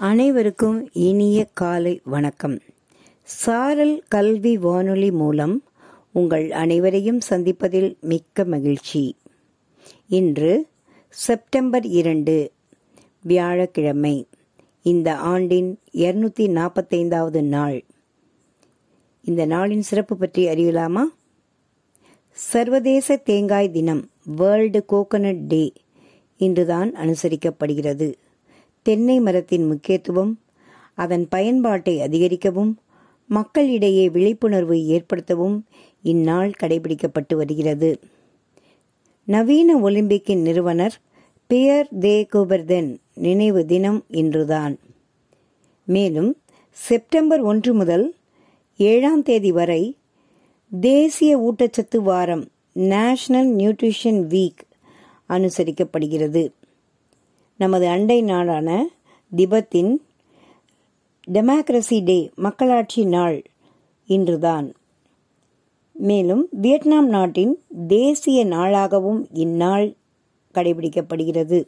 அனைவருக்கும் இனிய காலை வணக்கம். சாரல் கல்வி வானொலி மூலம் உங்கள் அனைவரையும் சந்திப்பதில் மிக்க மகிழ்ச்சி. இன்று செப்டம்பர் இரண்டு வியாழக்கிழமை இந்த ஆண்டின் இருநூத்தி நாற்பத்தைந்தாவது நாள். இந்த நாளின் சிறப்பு பற்றி அறியலாமா? சர்வதேச தேங்காய் தினம் வேர்ல்டு கோகனட் டே இன்றுதான் அனுசரிக்கப்படுகிறது. தென்னை மரத்தின் முக்கியத்துவம் அதன் பயன்பாட்டை அதிகரிக்கவும் மக்களிடையே விழிப்புணர்வு ஏற்படுத்தவும் இந்நாள் கடைபிடிக்கப்பட்டு வருகிறது. நவீன ஒலிம்பிக்கின் நிறுவனர் பியர் தே கூபர்தென் நினைவு தினம் இன்றுதான். மேலும் செப்டம்பர் ஒன்று முதல் ஏழாம் தேதி வரை தேசிய ஊட்டச்சத்து வாரம் நேஷனல் நியூட்ரிஷன் வீக் அனுசரிக்கப்படுகிறது. நமது அண்டை நாடான திபெத்தின் டெமோக்ரஸி டே மக்களாட்சி நாள் இன்றுதான். மேலும் வியட்நாம் நாட்டின் தேசிய நாளாகவும் இந்நாள் கடைபிடிக்கப்படுகிறது.